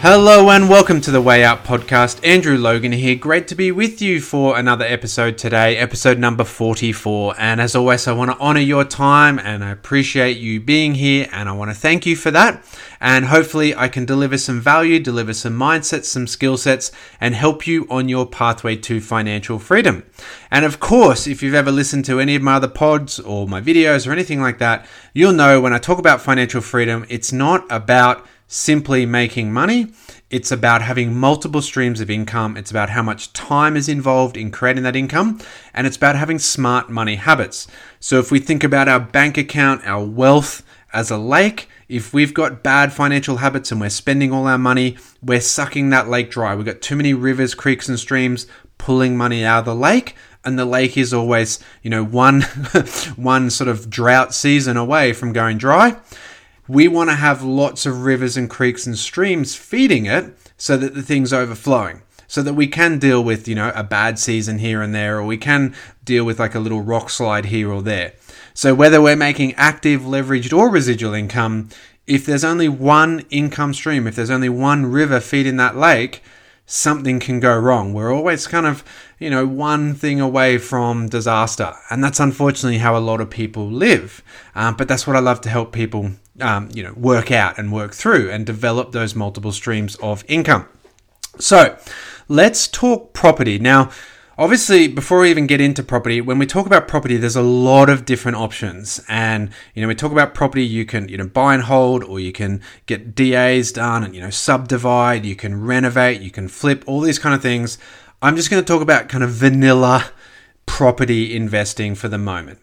Hello and welcome to the Way Out podcast. Andrew Logan here. Great to be with you for another episode today, episode number 44. And as always, I want to honor your time and I appreciate you being here and I want to thank you for that. And hopefully, I can deliver some value, deliver some mindsets, some skill sets, and help you on your pathway to financial freedom. And of course, if you've ever listened to any of my other pods or my videos or anything like that, you'll know when I talk about financial freedom, it's not about simply making money. It's about having multiple streams of income. It's about how much time is involved in creating that income. And it's about having smart money habits. So if we think about our bank account, our wealth as a lake, if we've got bad financial habits and we're spending all our money, we're sucking that lake dry. We've got too many rivers, creeks, and streams pulling money out of the lake. And the lake is always, you know, one, one sort of drought season away from going dry we want to have lots of rivers and creeks and streams feeding it so that the thing's overflowing so that we can deal with you know a bad season here and there or we can deal with like a little rock slide here or there. So whether we're making active leveraged or residual income if there's only one income stream if there's only one river feeding that lake something can go wrong we're always kind of you know one thing away from disaster and that's unfortunately how a lot of people live um, but that's what i love to help people um, you know, work out and work through and develop those multiple streams of income. So let's talk property. Now, obviously, before we even get into property, when we talk about property, there's a lot of different options. And, you know, we talk about property, you can, you know, buy and hold, or you can get DAs done and, you know, subdivide, you can renovate, you can flip, all these kind of things. I'm just going to talk about kind of vanilla property investing for the moment.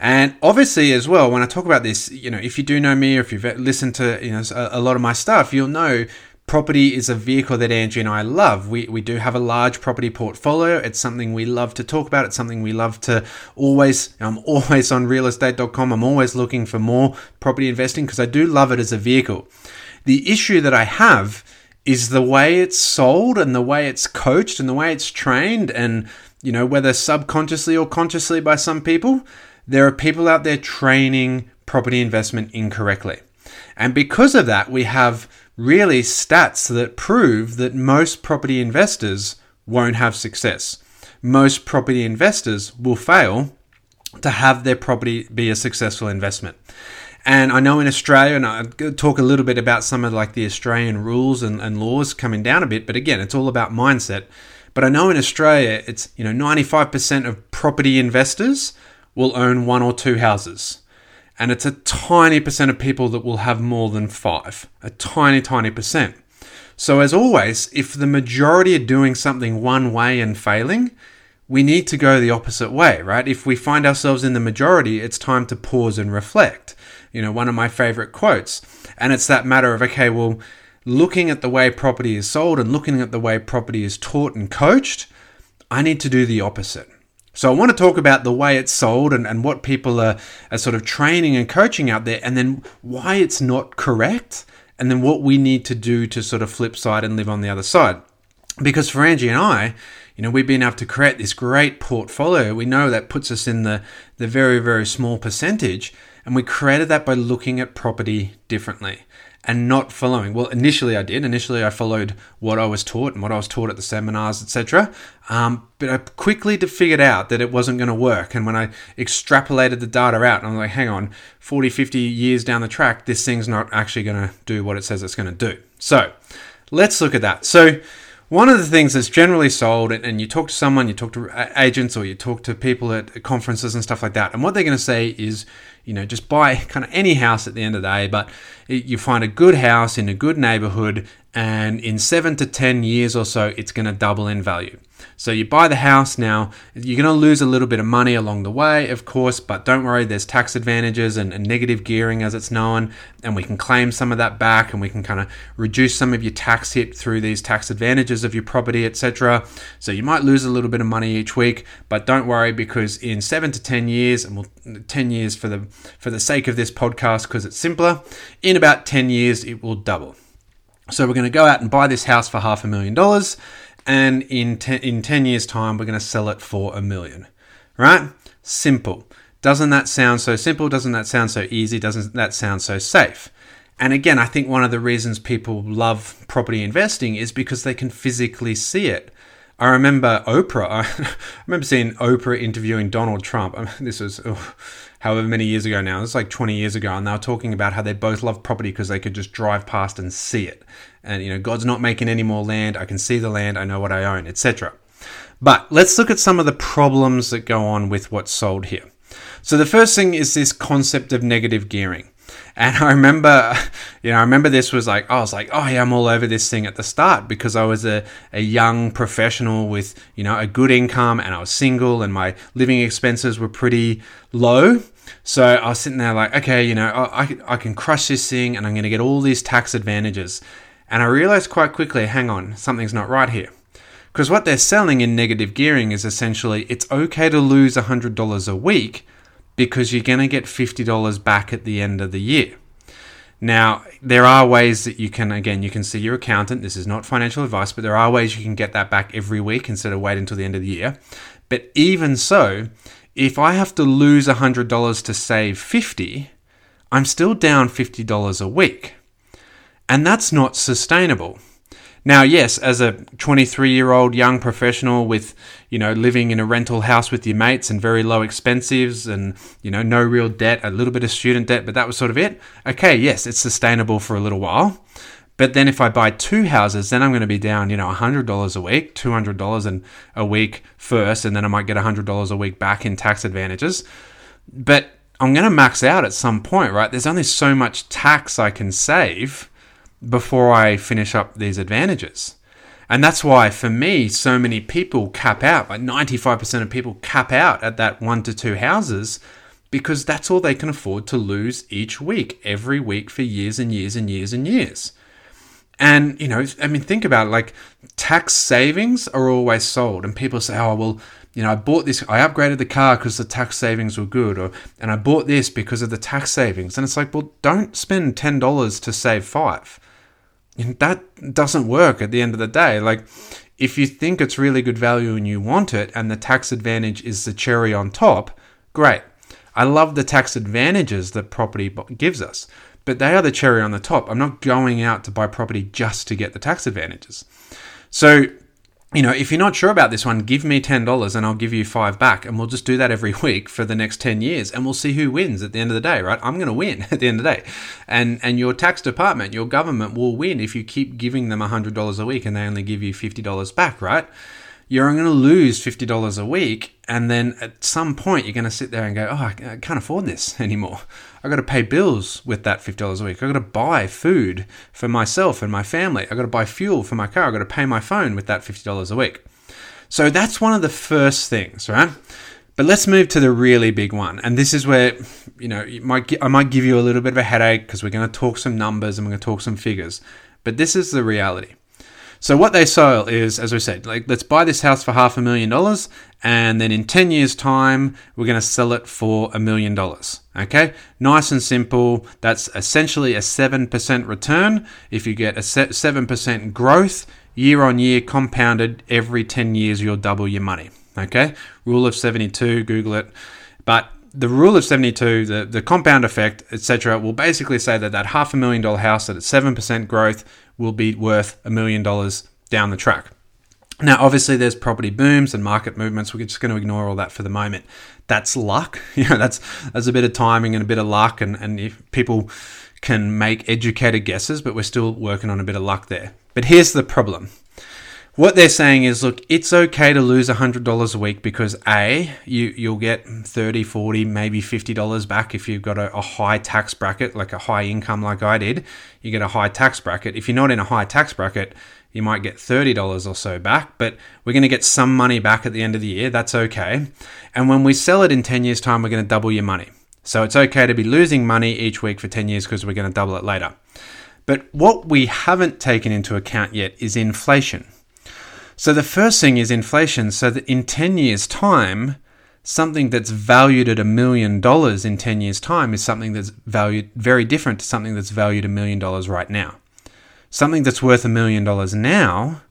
And obviously, as well, when I talk about this, you know, if you do know me or if you've listened to you know a, lot of my stuff, you'll know property is a vehicle that Angie and I love. We, we do have a large property portfolio. It's something we love to talk about. It's something we love to always, I'm always on realestate.com. I'm always looking for more property investing because I do love it as a vehicle. The issue that I have is the way it's sold and the way it's coached and the way it's trained and, you know, whether subconsciously or consciously by some people there are people out there training property investment incorrectly. And because of that, we have really stats that prove that most property investors won't have success. Most property investors will fail to have their property be a successful investment. And I know in Australia, and I'll talk a little bit about some of like the Australian rules and, and laws coming down a bit, but again, it's all about mindset. But I know in Australia, it's you know 95% of property investors will own one or two houses. And it's a tiny percent of people that will have more than five. A tiny, tiny percent. So, as always, if the majority are doing something one way and failing, we need to go the opposite way, right? If we find ourselves in the majority, it's time to pause and reflect. You know, one of my favorite quotes. And it's that matter of, okay, well, looking at the way property is sold and looking at the way property is taught and coached, I need to do the opposite. So I want to talk about the way it's sold and, and what people are, are sort of training and coaching out there, and then why it's not correct, and then what we need to do to sort of flip side and live on the other side. Because for Angie and I, you know, we've been able to create this great portfolio. We know that puts us in the, the very, very small percentage. And we created that by looking at property differently and not following. Well, initially I did. Initially I followed what I was taught and what I was taught at the seminars, etc. Um, but I quickly figured out that it wasn't going to work. And when I extrapolated the data out, I'm like, hang on, 40, 50 years down the track, this thing's not actually going to do what it says it's going to do. So let's look at that. So one of the things that's generally sold, and you talk to someone, you talk to agents, or you talk to people at conferences and stuff like that, and what they're going to say is, you know, just buy kind of any house at the end of the day, but you find a good house in a good neighborhood, and in seven to 10 years or so, it's going to double in value. So you buy the house now, you're going to lose a little bit of money along the way, of course, but don't worry, there's tax advantages and, and negative gearing as it's known, and we can claim some of that back and we can kind of reduce some of your tax hit through these tax advantages of your property, etc. So you might lose a little bit of money each week, but don't worry because in 7 to 10 years, and we'll 10 years for the for the sake of this podcast because it's simpler, in about 10 years it will double. So we're going to go out and buy this house for half a million dollars, and in in ten years' time, we're going to sell it for a million. Right? Simple. Doesn't that sound so simple? Doesn't that sound so easy? Doesn't that sound so safe? And again, I think one of the reasons people love property investing is because they can physically see it. I remember Oprah. I remember seeing Oprah interviewing Donald Trump. This was oh, however many years ago now. It's like 20 years ago, and they were talking about how they both love property because they could just drive past and see it. And you know, God's not making any more land. I can see the land. I know what I own, etc. But let's look at some of the problems that go on with what's sold here. So the first thing is this concept of negative gearing. And I remember, you know, I remember this was like, I was like, oh yeah, I'm all over this thing at the start because I was a, a young professional with, you know, a good income and I was single and my living expenses were pretty low. So I was sitting there like, okay, you know, I, I can crush this thing and I'm going to get all these tax advantages. And I realized quite quickly, hang on, something's not right here. Because what they're selling in negative gearing is essentially it's okay to lose $100 a week because you're going to get $50 back at the end of the year. Now, there are ways that you can, again, you can see your accountant. This is not financial advice, but there are ways you can get that back every week instead of waiting until the end of the year. But even so, if I have to lose $100 to save 50, I'm still down $50 a week. And that's not sustainable. Now, yes, as a 23 year old young professional with, you know, living in a rental house with your mates and very low expenses and, you know, no real debt, a little bit of student debt, but that was sort of it. Okay, yes, it's sustainable for a little while. But then if I buy two houses, then I'm going to be down, you know, $100 a week, $200 a week first, and then I might get $100 a week back in tax advantages. But I'm going to max out at some point, right? There's only so much tax I can save before I finish up these advantages. And that's why, for me, so many people cap out. Like 95% of people cap out at that one to two houses because that's all they can afford to lose each week, every week for years and years and years and years. And, you know, I mean, think about it like tax savings are always sold, and people say, oh, well, you know, I bought this, I upgraded the car because the tax savings were good, or and I bought this because of the tax savings. And it's like, well, don't spend $10 to save five that doesn't work at the end of the day. Like, if you think it's really good value and you want it, and the tax advantage is the cherry on top, great. I love the tax advantages that property gives us, but they are the cherry on the top. I'm not going out to buy property just to get the tax advantages. So, you know, if you're not sure about this one, give me $10 and I'll give you five back. And we'll just do that every week for the next 10 years and we'll see who wins at the end of the day, right? I'm going to win at the end of the day. And, and your tax department, your government will win if you keep giving them $100 a week and they only give you $50 back, right? You're going to lose $50 a week and then at some point, you're going to sit there and go, oh, I can't afford this anymore. I've got to pay bills with that $50 a week. I've got to buy food for myself and my family. I've got to buy fuel for my car. I've got to pay my phone with that $50 a week. So that's one of the first things, right? But let's move to the really big one. And this is where, you know, might, I might give you a little bit of a headache because we're going to talk some numbers and we're going to talk some figures. But this is the reality. So what they sell is, as we said, like let's buy this house for half a million dollars, and then in ten years' time, we're going to sell it for a million dollars. Okay, nice and simple. That's essentially a seven percent return. If you get a seven percent growth year on year, compounded every ten years, you'll double your money. Okay, rule of seventy-two. Google it, but the rule of 72, the, the compound effect, etc., will basically say that that half a million dollar house at 7% growth will be worth a million dollars down the track. Now, obviously, there's property booms and market movements. We're just going to ignore all that for the moment. That's luck. You know, that's that's a bit of timing and a bit of luck, and and if people can make educated guesses, but we're still working on a bit of luck there. But here's the problem: what they're saying is look it's okay to lose $100 a week because a you you'll get 30 40 maybe $50 back if you've got a, a, high tax bracket like a high income like i did. You get a high tax bracket. If you're not in a high tax bracket you might get $30 or so back but we're going to get some money back at the end of the year. That's okay. And when we sell it in 10 years time we're going to double your money. So it's okay to be losing money each week for 10 years because we're going to double it later. But what we haven't taken into account yet is inflation so the first thing is inflation. So that in 10 years' time, something that's valued at a million dollars in 10 years' time is something that's valued very different to something that's valued a million dollars right now. Something that's worth a million dollars now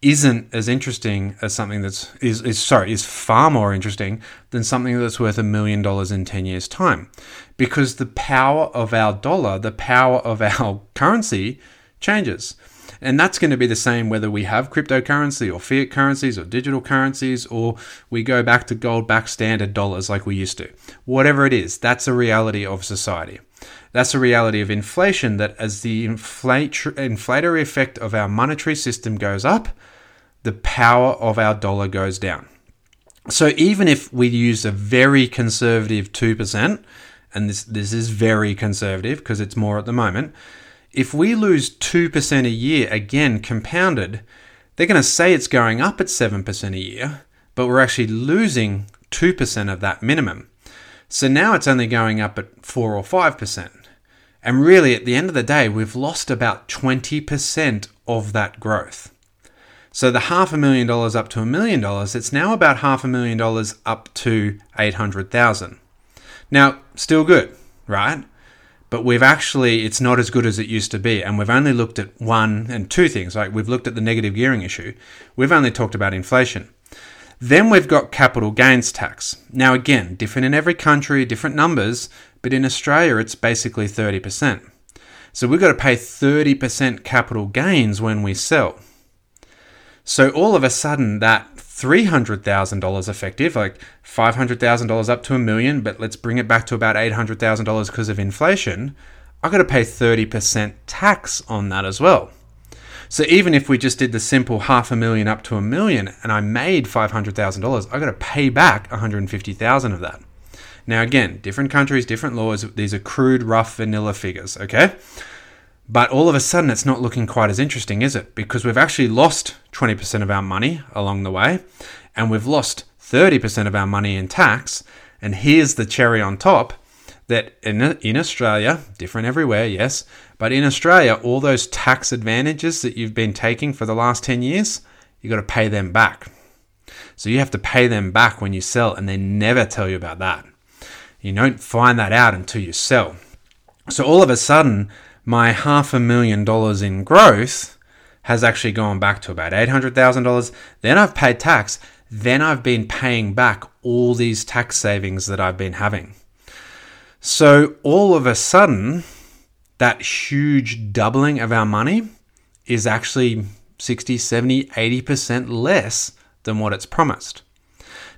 isn't as interesting as something that's is, is sorry is far more interesting than something that's worth a million dollars in 10 years time because the power of our dollar the power of our currency changes and that's going to be the same whether we have cryptocurrency or fiat currencies or digital currencies or we go back to gold backed standard dollars like we used to. Whatever it is, that's a reality of society. That's a reality of inflation that as the inflationary effect of our monetary system goes up, the power of our dollar goes down. So even if we use a very conservative 2%, and this, this is very conservative because it's more at the moment, if we lose 2% a year, again compounded, they're going to say it's going up at 7% a year, but we're actually losing 2% of that minimum. So now it's only going up at 4 or 5%. And really, at the end of the day, we've lost about 20% of that growth. So the half a million dollars up to a million dollars, it's now about half a million dollars up to 800,000. Now, still good, right? But we've actually it's not as good as it used to be. And we've only looked at one and two things. Like we've looked at the negative gearing issue. We've only talked about inflation. Then we've got capital gains tax. Now again different in every country different numbers but in australia it's basically 30% so we've got to pay 30% capital gains when we sell. So all of a sudden that $300,000 effective, like $500,000 up to a million, but let's bring it back to about $800,000 because of inflation, I've got to pay 30% tax on that as well. So even if we just did the simple half a million up to a million and I made $500,000, I've got to pay back 150,000 of that. Now again, different countries, different laws, these are crude rough vanilla figures, okay? But all of a sudden, it's not looking quite as interesting, is it? Because we've actually lost 20% of our money along the way, and we've lost 30% of our money in tax. And here's the cherry on top that in, in Australia, different everywhere, yes, but in Australia, all those tax advantages that you've been taking for the last 10 years, you've got to pay them back. So you have to pay them back when you sell, and they never tell you about that. You don't find that out until you sell. So all of a sudden, my half a million dollars in growth has actually gone back to about $800,000. Then I've paid tax. Then I've been paying back all these tax savings that I've been having. So all of a sudden, that huge doubling of our money is actually 60, 70, 80% less than what it's promised.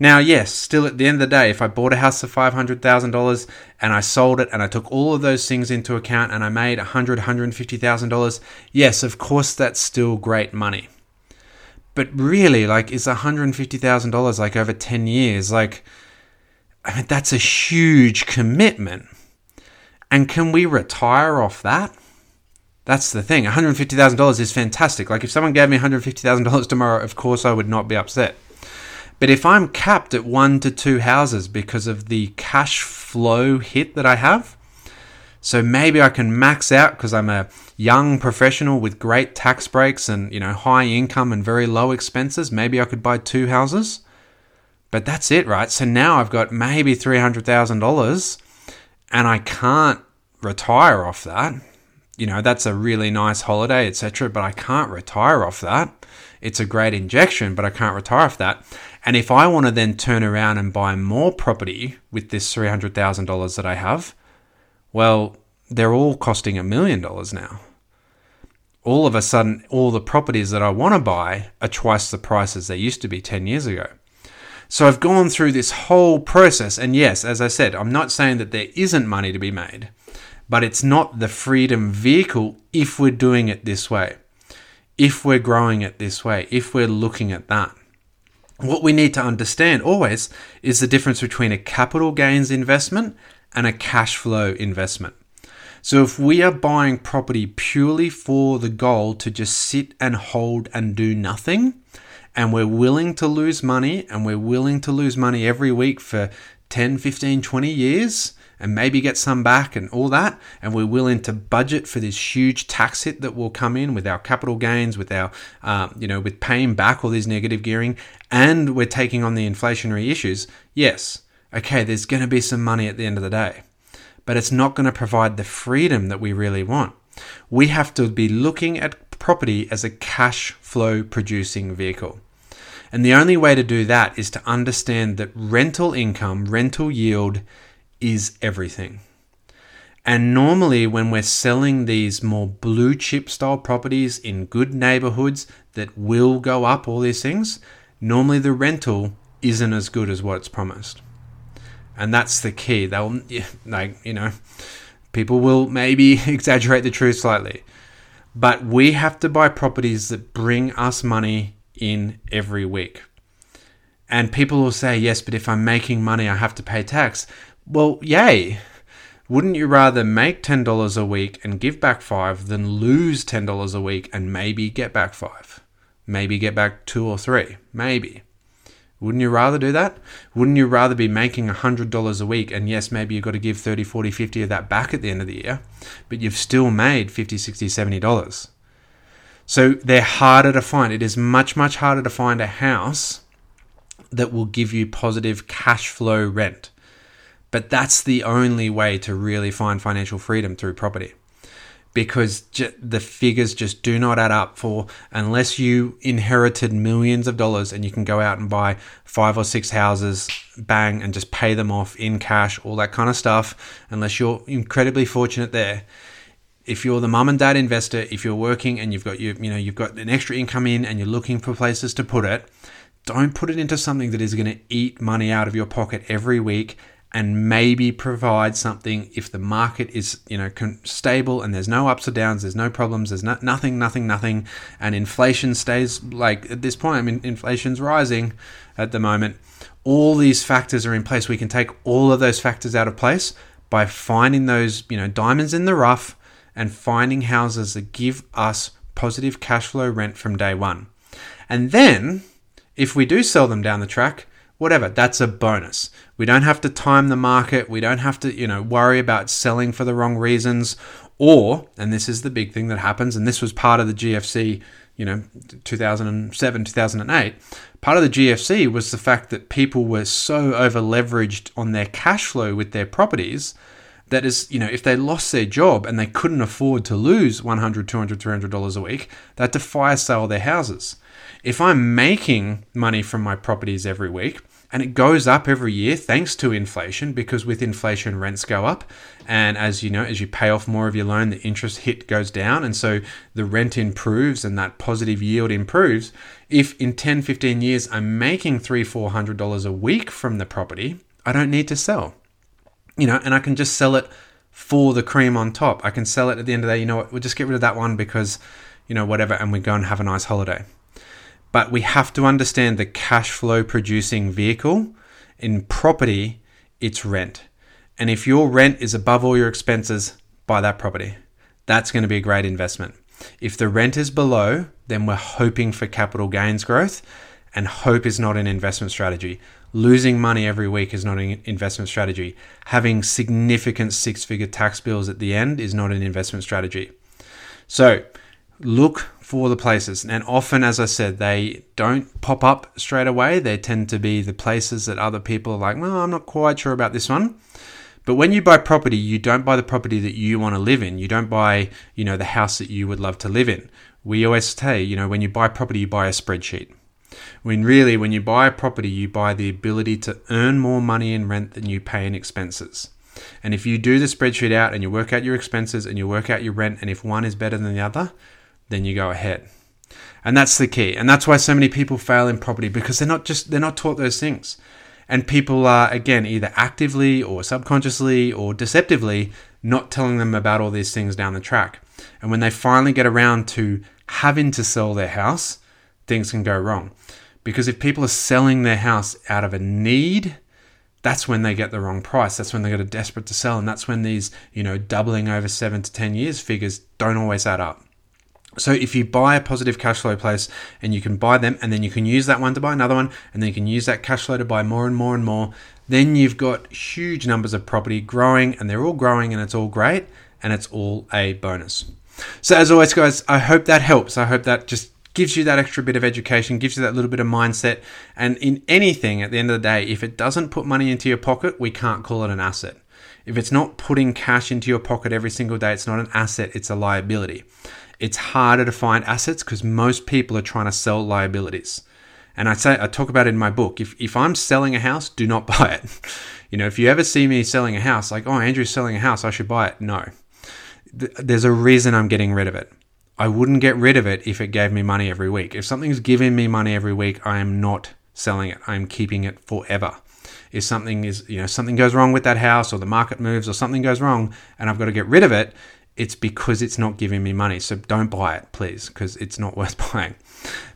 Now, yes, still at the end of the day, if I bought a house for $500,000 and I sold it and I took all of those things into account and I made $100,000, $150,000, yes, of course, that's still great money. But really, like, is $150,000 like over 10 years? Like, I mean, that's a huge commitment. And can we retire off that? That's the thing. $150,000 is fantastic. Like, if someone gave me $150,000 tomorrow, of course I would not be upset. But if I'm capped at one to two houses because of the cash flow hit that I have, so maybe I can max out because I'm a young professional with great tax breaks and you know high income and very low expenses. Maybe I could buy two houses, but that's it, right? So now I've got maybe three hundred thousand dollars, and I can't retire off that. You know that's a really nice holiday, etc. But I can't retire off that. It's a great injection, but I can't retire off that. And if I want to then turn around and buy more property with this $300,000 that I have, well, they're all costing a million dollars now. All of a sudden, all the properties that I want to buy are twice the price as they used to be 10 years ago. So I've gone through this whole process. And yes, as I said, I'm not saying that there isn't money to be made, but it's not the freedom vehicle if we're doing it this way if we're growing it this way, if we're looking at that. What we need to understand always is the difference between a capital gains investment and a cash flow investment. So if we are buying property purely for the goal to just sit and hold and do nothing, and we're willing to lose money and we're willing to lose money every week for 10, 15, 20 years and maybe get some back and all that, and we're willing to budget for this huge tax hit that will come in with our capital gains, with our, um, you know, with paying back all these negative gearing, and we're taking on the inflationary issues, yes, okay, there's going to be some money at the end of the day but it's not going to provide the freedom that we really want. We have to be looking at property as a cash flow producing vehicle. And the only way to do that is to understand that rental income, rental yield is everything. And normally, when we're selling these more blue chip style properties in good neighborhoods that will go up, all these things, normally the rental isn't as good as what it's promised and that's the key. They'll like you know, people will maybe exaggerate the truth slightly, but we have to buy properties that bring us money in every week. And people will say, yes, but if I'm making money, I have to pay tax. Well, yay. Wouldn't you rather make $10 a week and give back five than lose $10 a week and maybe get back five? Maybe get back two or three. Maybe. Wouldn't you rather do that? Wouldn't you rather be making $100 a week and yes, maybe you've got to give 30, 40, 50 of that back at the end of the year, but you've still made 50, 60, $70. So they're harder to find. It is much, much harder to find a house that will give you positive cash flow rent. But that's the only way to really find financial freedom through property. Because the figures just do not add up for unless you inherited millions of dollars and you can go out and buy five or six houses bang and just pay them off in cash all that kind of stuff unless you're incredibly fortunate there. If you're the mum and dad investor if you're working and you've got you you know you've got an extra income in and you're looking for places to put it don't put it into something that is going to eat money out of your pocket every week and maybe provide something if the market is you know stable and there's no ups or downs there's no problems there's no, nothing nothing nothing and inflation stays like at this point i mean inflation's rising at the moment. All these factors are in place. We can take all of those factors out of place by finding those you know diamonds in the rough and finding houses that give us positive cash flow rent from day one. And then if we do sell them down the track whatever that's a bonus. We don't have to time the market. We don't have to you know worry about selling for the wrong reasons. Or and this is the big thing that happens and this was part of the GFC you know 2007 2008 part of the GFC was the fact that people were so over leveraged on their cash flow with their properties that is you know if they lost their job and they couldn't afford to lose 100 200 300 dollars a week had to fire sale their houses. If i'm making money from my properties every week and it goes up every year thanks to inflation because with inflation rents go up. And as you know as you pay off more of your loan the interest hit goes down. And so the rent improves and that positive yield improves. If in 10 15 years i'm making 3 400 dollars a week from the property i don't need to sell. You know and i can just sell it for the cream on top. I can sell it at the end of the day you know what we'll just get rid of that one because you know whatever and we go and have a nice holiday but we have to understand the cash flow producing vehicle. In property, it's rent. And if your rent is above all your expenses, buy that property. That's going to be a great investment. If the rent is below, then we're hoping for capital gains growth, and hope is not an investment strategy. Losing money every week is not an investment strategy. Having significant six figure tax bills at the end is not an investment strategy. So, look for the places. And often, as I said, they don't pop up straight away. They tend to be the places that other people are like, well, I'm not quite sure about this one. But when you buy property, you don't buy the property that you want to live in. You don't buy, you know, the house that you would love to live in. We always say, you know, when you buy property, you buy a spreadsheet. When really, when you buy a property, you buy the ability to earn more money in rent than you pay in expenses. And if you do the spreadsheet out and you work out your expenses and you work out your rent, and if one is better than the other, then you go ahead. And that's the key. And that's why so many people fail in property because they're not just they're not taught those things. And people are again either actively or subconsciously or deceptively not telling them about all these things down the track. And when they finally get around to having to sell their house, things can go wrong. Because if people are selling their house out of a need, that's when they get the wrong price. That's when they get desperate to sell. And that's when these, you know, doubling over seven to 10 years figures don't always add up. So if you buy a positive cash flow place and you can buy them and then you can use that one to buy another one and then you can use that cash flow to buy more and more and more, then you've got huge numbers of property growing and they're all growing and it's all great and it's all a bonus. So as always guys, I hope that helps. I hope that just gives you that extra bit of education, gives you that little bit of mindset. And in anything at the end of the day, if it doesn't put money into your pocket, we can't call it an asset. If it's not putting cash into your pocket every single day, it's not an asset, it's a liability it's harder to find assets because most people are trying to sell liabilities. And I say I talk about it in my book. If if I'm selling a house, do not buy it. You know, if you ever see me selling a house, like, oh, Andrew's selling a house, I should buy it. No. There's a reason I'm getting rid of it. I wouldn't get rid of it if it gave me money every week. If something's giving me money every week, I am not selling it. I'm keeping it forever. If something is, you know, something goes wrong with that house or the market moves or something goes wrong and I've got to get rid of it, it's because it's not giving me money. So don't buy it, please, because it's not worth buying.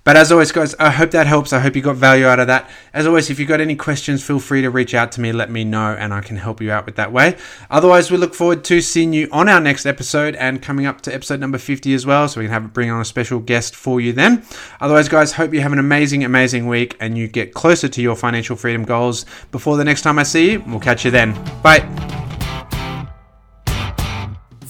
But as always, guys, I hope that helps. I hope you got value out of that. As always, if you've got any questions, feel free to reach out to me, let me know, and I can help you out with that way. Otherwise, we look forward to seeing you on our next episode and coming up to episode number 50 as well. So we can have bring on a special guest for you then. Otherwise, guys, hope you have an amazing, amazing week and you get closer to your financial freedom goals before the next time I see you. We'll catch you then. Bye.